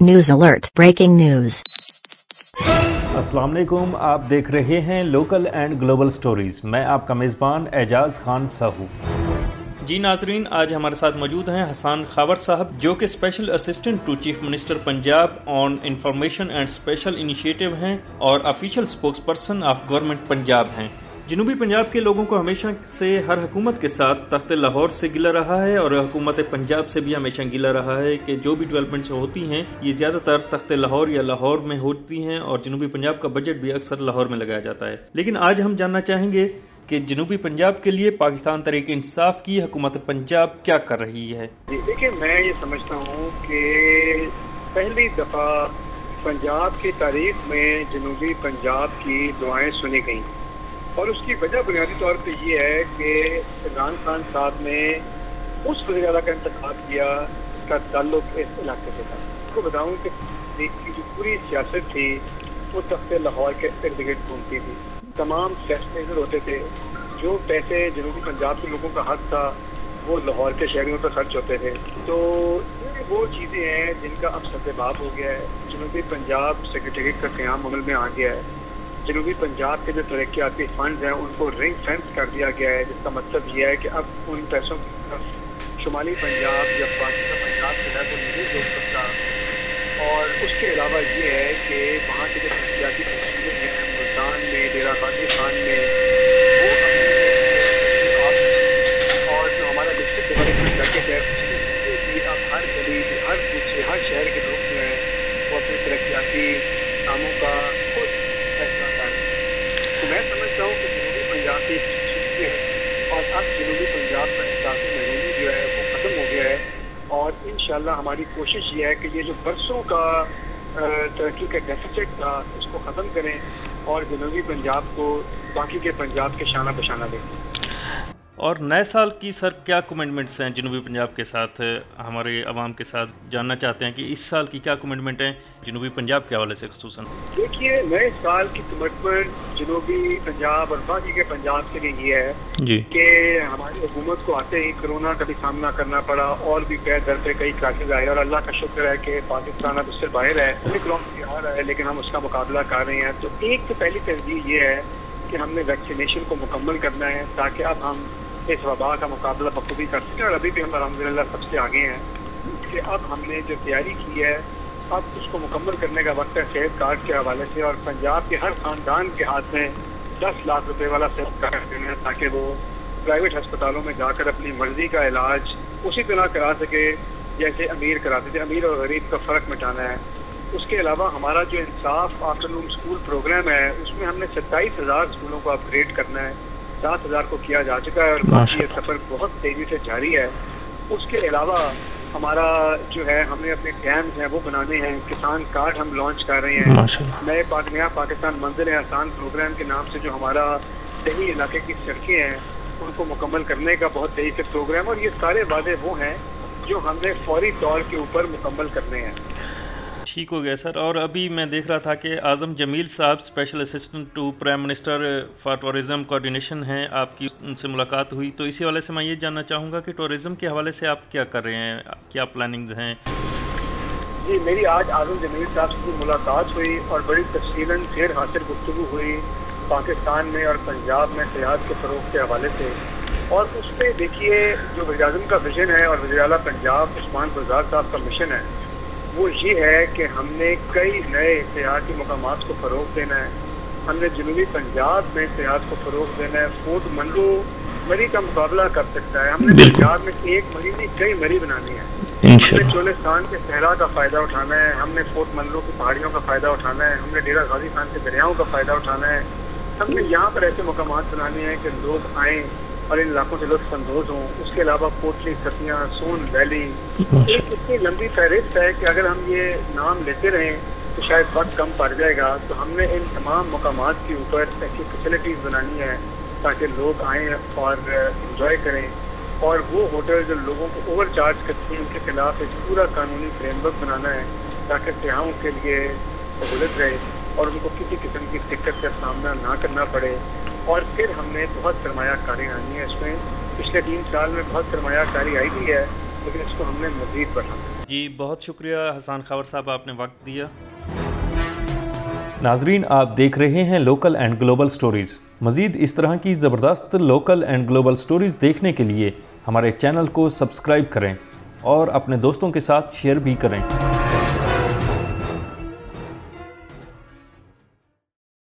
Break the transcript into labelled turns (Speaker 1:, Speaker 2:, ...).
Speaker 1: News alert. Breaking news.
Speaker 2: السلام علیکم آپ دیکھ رہے ہیں لوکل اینڈ گلوبل سٹوریز میں آپ کا میزبان اعجاز خان ساہو جی ناظرین آج ہمارے ساتھ موجود ہیں حسان خاور صاحب جو کہ special assistant to chief minister Punjab on information and special initiative ہیں اور official spokesperson of government Punjab ہیں جنوبی پنجاب کے لوگوں کو ہمیشہ سے ہر حکومت کے ساتھ تخت لاہور سے گلا رہا ہے اور حکومت پنجاب سے بھی ہمیشہ گلا رہا ہے کہ جو بھی ڈیولپمنٹس ہوتی ہیں، یہ زیادہ تر تخت لاہور یا لاہور میں ہوتی ہیں اور جنوبی پنجاب کا بجٹ بھی اکثر لاہور میں لگایا جاتا ہے۔ لیکن آج ہم جاننا چاہیں گے کہ جنوبی پنجاب کے لیے پاکستان تحریک انصاف کی حکومت پنجاب کیا کر رہی ہے؟
Speaker 3: جی، دیکھیں میں یہ سمجھتا ہوں کہ پہلی دفعہ پنجاب کی تاریخ میں جنوبی پنجاب کی دعائیں سنی گئیں۔ اور اس کی وجہ بنیادی طور پہ یہ ہے کہ عمران خان صاحب نے اس وزیر اعلیٰ کا انتخاب کیا اس کا تعلق اس علاقے سے تھا۔ آپ کو بتاؤں کہ کی جو پوری سیاست تھی، وہ تخت لاہور کے ارد گرد گھومتی تھی۔ تمام فیصلے ادھر ہوتے تھے۔ جو پیسے جنوبی پنجاب کے لوگوں کا حق تھا، وہ لاہور کے شہریوں پر خرچ ہوتے تھے۔ تو وہ چیزیں ہیں جن کا اب سطح باب ہو گیا ہے۔ جنوبی پنجاب سیکرٹریٹ کا قیام عمل میں آ گیا ہے۔ جنوبی پنجاب کے جو ترقیاتی فنڈز ہیں، ان کو رنگ فینس کر دیا گیا ہے، جس کا مطلب یہ ہے کہ اب ان پیسوں شمالی پنجاب یا باقی کا پنجاب جو ہے، وہ نہیں روک سکتا۔ اور اس کے علاوہ یہ ہے کہ وہاں کے جو ترقیاتی ہیں ملتان میں ڈیرا غازی خان میں اور اب جنوبی پنجاب کا احساس محرومی جو ہے وہ ختم ہو گیا ہے۔ اور انشاءاللہ ہماری کوشش یہ ہے کہ یہ جو برسوں کا ترقی کا ڈیفیسٹ تھا، اس کو ختم کریں اور جنوبی پنجاب کو، باقی کے پنجاب کے شانہ بشانہ دیں
Speaker 2: اور نئے سال کی سر کیا کمنٹمنٹس ہیں جنوبی پنجاب کے ساتھ؟ ہمارے عوام کے ساتھ جاننا چاہتے ہیں کہ اس سال کی کیا کمنٹمنٹ ہیں جنوبی پنجاب کے حوالے سے خصوصاً۔
Speaker 3: دیکھیے نئے سال کی کمٹمنٹ جنوبی پنجاب اور باقی کے پنجاب کے لیے یہ ہے جی۔ کہ ہماری حکومت کو آتے ہی کرونا کا بھی سامنا کرنا پڑا اور بھی پیر در پہ کئی کرائسز آئے اور اللہ کا شکر ہے کہ پاکستان اب اس سے باہر ہے۔ کرونا آ رہا ہے لیکن ہم اس کا مقابلہ کر رہے ہیں۔ تو ایک تو پہلی ترجیح یہ ہے کہ ہم نے ویکسینیشن کو مکمل کرنا ہے تاکہ اب ہم اس وبا کا مقابلہ بخوبی کر سکیں اور ابھی بھی ہم الحمد للہ سب سے آگے ہیں کہ اب ہم نے جو تیاری کی ہے، اب اس کو مکمل کرنے کا وقت ہے صحت کارڈ کے حوالے سے اور پنجاب کے ہر خاندان کے ہاتھ میں دس لاکھ روپے والا صحت کارڈ دینا ہے تاکہ وہ پرائیویٹ ہسپتالوں میں جا کر اپنی مرضی کا علاج اسی طرح کرا سکے جیسے امیر کراتے تھے امیر اور غریب کا فرق مٹانا ہے۔ اس کے علاوہ ہمارا جو انصاف آفٹر نون اسکول پروگرام ہے، اس میں ہم نے ستائیس ہزار اسکولوں کو اپ گریڈ کرنا ہے۔ سات ہزار کو کیا جا چکا ہے اور باقی یہ سفر بہت تیزی سے جاری ہے۔ اس کے علاوہ ہمارا جو ہے ہم نے اپنے ڈیمز ہیں وہ بنانے ہیں۔ کسان کارڈ ہم لانچ کر رہے ہیں۔ نئے پاک نیا پاکستان منزل آسان پروگرام کے نام سے جو ہمارا دہی علاقے کی سڑکیں ہیں ان کو مکمل کرنے کا بہت تیزی سے پروگرام اور یہ سارے وعدے وہ ہیں جو ہم نے فوری طور کے اوپر مکمل کرنے ہیں۔
Speaker 2: ٹھیک ہو گیا سر۔ اور ابھی میں دیکھ رہا تھا کہ Azam Jamil sahab special assistant to prime minister for tourism coordination ہیں۔ آپ کی ان سے ملاقات ہوئی۔ تو اسی حوالے سے میں یہ جاننا چاہوں گا کہ ٹورزم کے حوالے سے آپ کیا کر رہے ہیں؟ کیا پلاننگز ہیں؟
Speaker 3: جی میری آج اعظم جمیل صاحب سے ملاقات ہوئی اور بڑی تفصیل پھر حاصل گفتگو ہوئی۔ پاکستان میں اور پنجاب میں سیاحت کے فروغ کے حوالے سے اور اس پہ دیکھیے جو وزیر اعظم کا ویژن ہے اور وزیر اعلیٰ پنجاب عثمان گزار صاحب کا مشن ہے وہ یہ ہے کہ ہم نے کئی نئے سیاحتی مقامات کو فروغ دینا ہے۔ ہم نے جنوبی پنجاب میں سیاحت کو فروغ دینا ہے۔ فورٹ منلو مری کا مقابلہ کر سکتا ہے۔ ہم نے پنجاب میں ایک مری نہیں کئی مری بنانی ہے ہم نے چولستان کے صحرا کا فائدہ اٹھانا ہے۔ ہم نے فورٹ منلو کی پہاڑیوں کا فائدہ اٹھانا ہے۔ ہم نے ڈیرا غازی خان کے دریاؤں کا فائدہ اٹھانا ہے۔ ہم نے یہاں پر ایسے مقامات بنانے ہیں کہ لوگ آئیں اور ان علاقوں سے لطف اندوز ہوں۔ اس کے علاوہ کوٹلی ستیاں سون، ویلی۔ ایک اتنی لمبی فہرست ہے کہ اگر ہم یہ نام لیتے رہیں تو شاید وقت کم پڑ جائے گا۔ تو ہم نے ان تمام مقامات کے اوپر ایسی فیسلٹیز بنانی ہے تاکہ لوگ آئیں اور انجوائے کریں۔ اور وہ ہوٹل جو لوگوں کو اوور چارج کرتی ہیں، ان کے خلاف ایک پورا قانونی فریم ورک بنانا ہے تاکہ سیاحوں کے لیے سہولت رہے اور ان کو کسی قسم کی دقت کا سامنا نہ کرنا پڑے۔ اور پھر ہم نے بہت سرمایہ کاری آنی ہے۔ اس میں پچھلے تین سال میں بہت سرمایہ کاری آئی بھی ہے لیکن اس کو ہم نے مزید بڑھانا
Speaker 2: جی بہت شکریہ حسان خاور صاحب آپ نے وقت دیا۔ ناظرین آپ دیکھ رہے ہیں لوکل اینڈ گلوبل سٹوریز مزید اس طرح کی زبردست لوکل اینڈ گلوبل سٹوریز دیکھنے کے لیے ہمارے چینل کو سبسکرائب کریں اور اپنے دوستوں کے ساتھ شیئر بھی کریں۔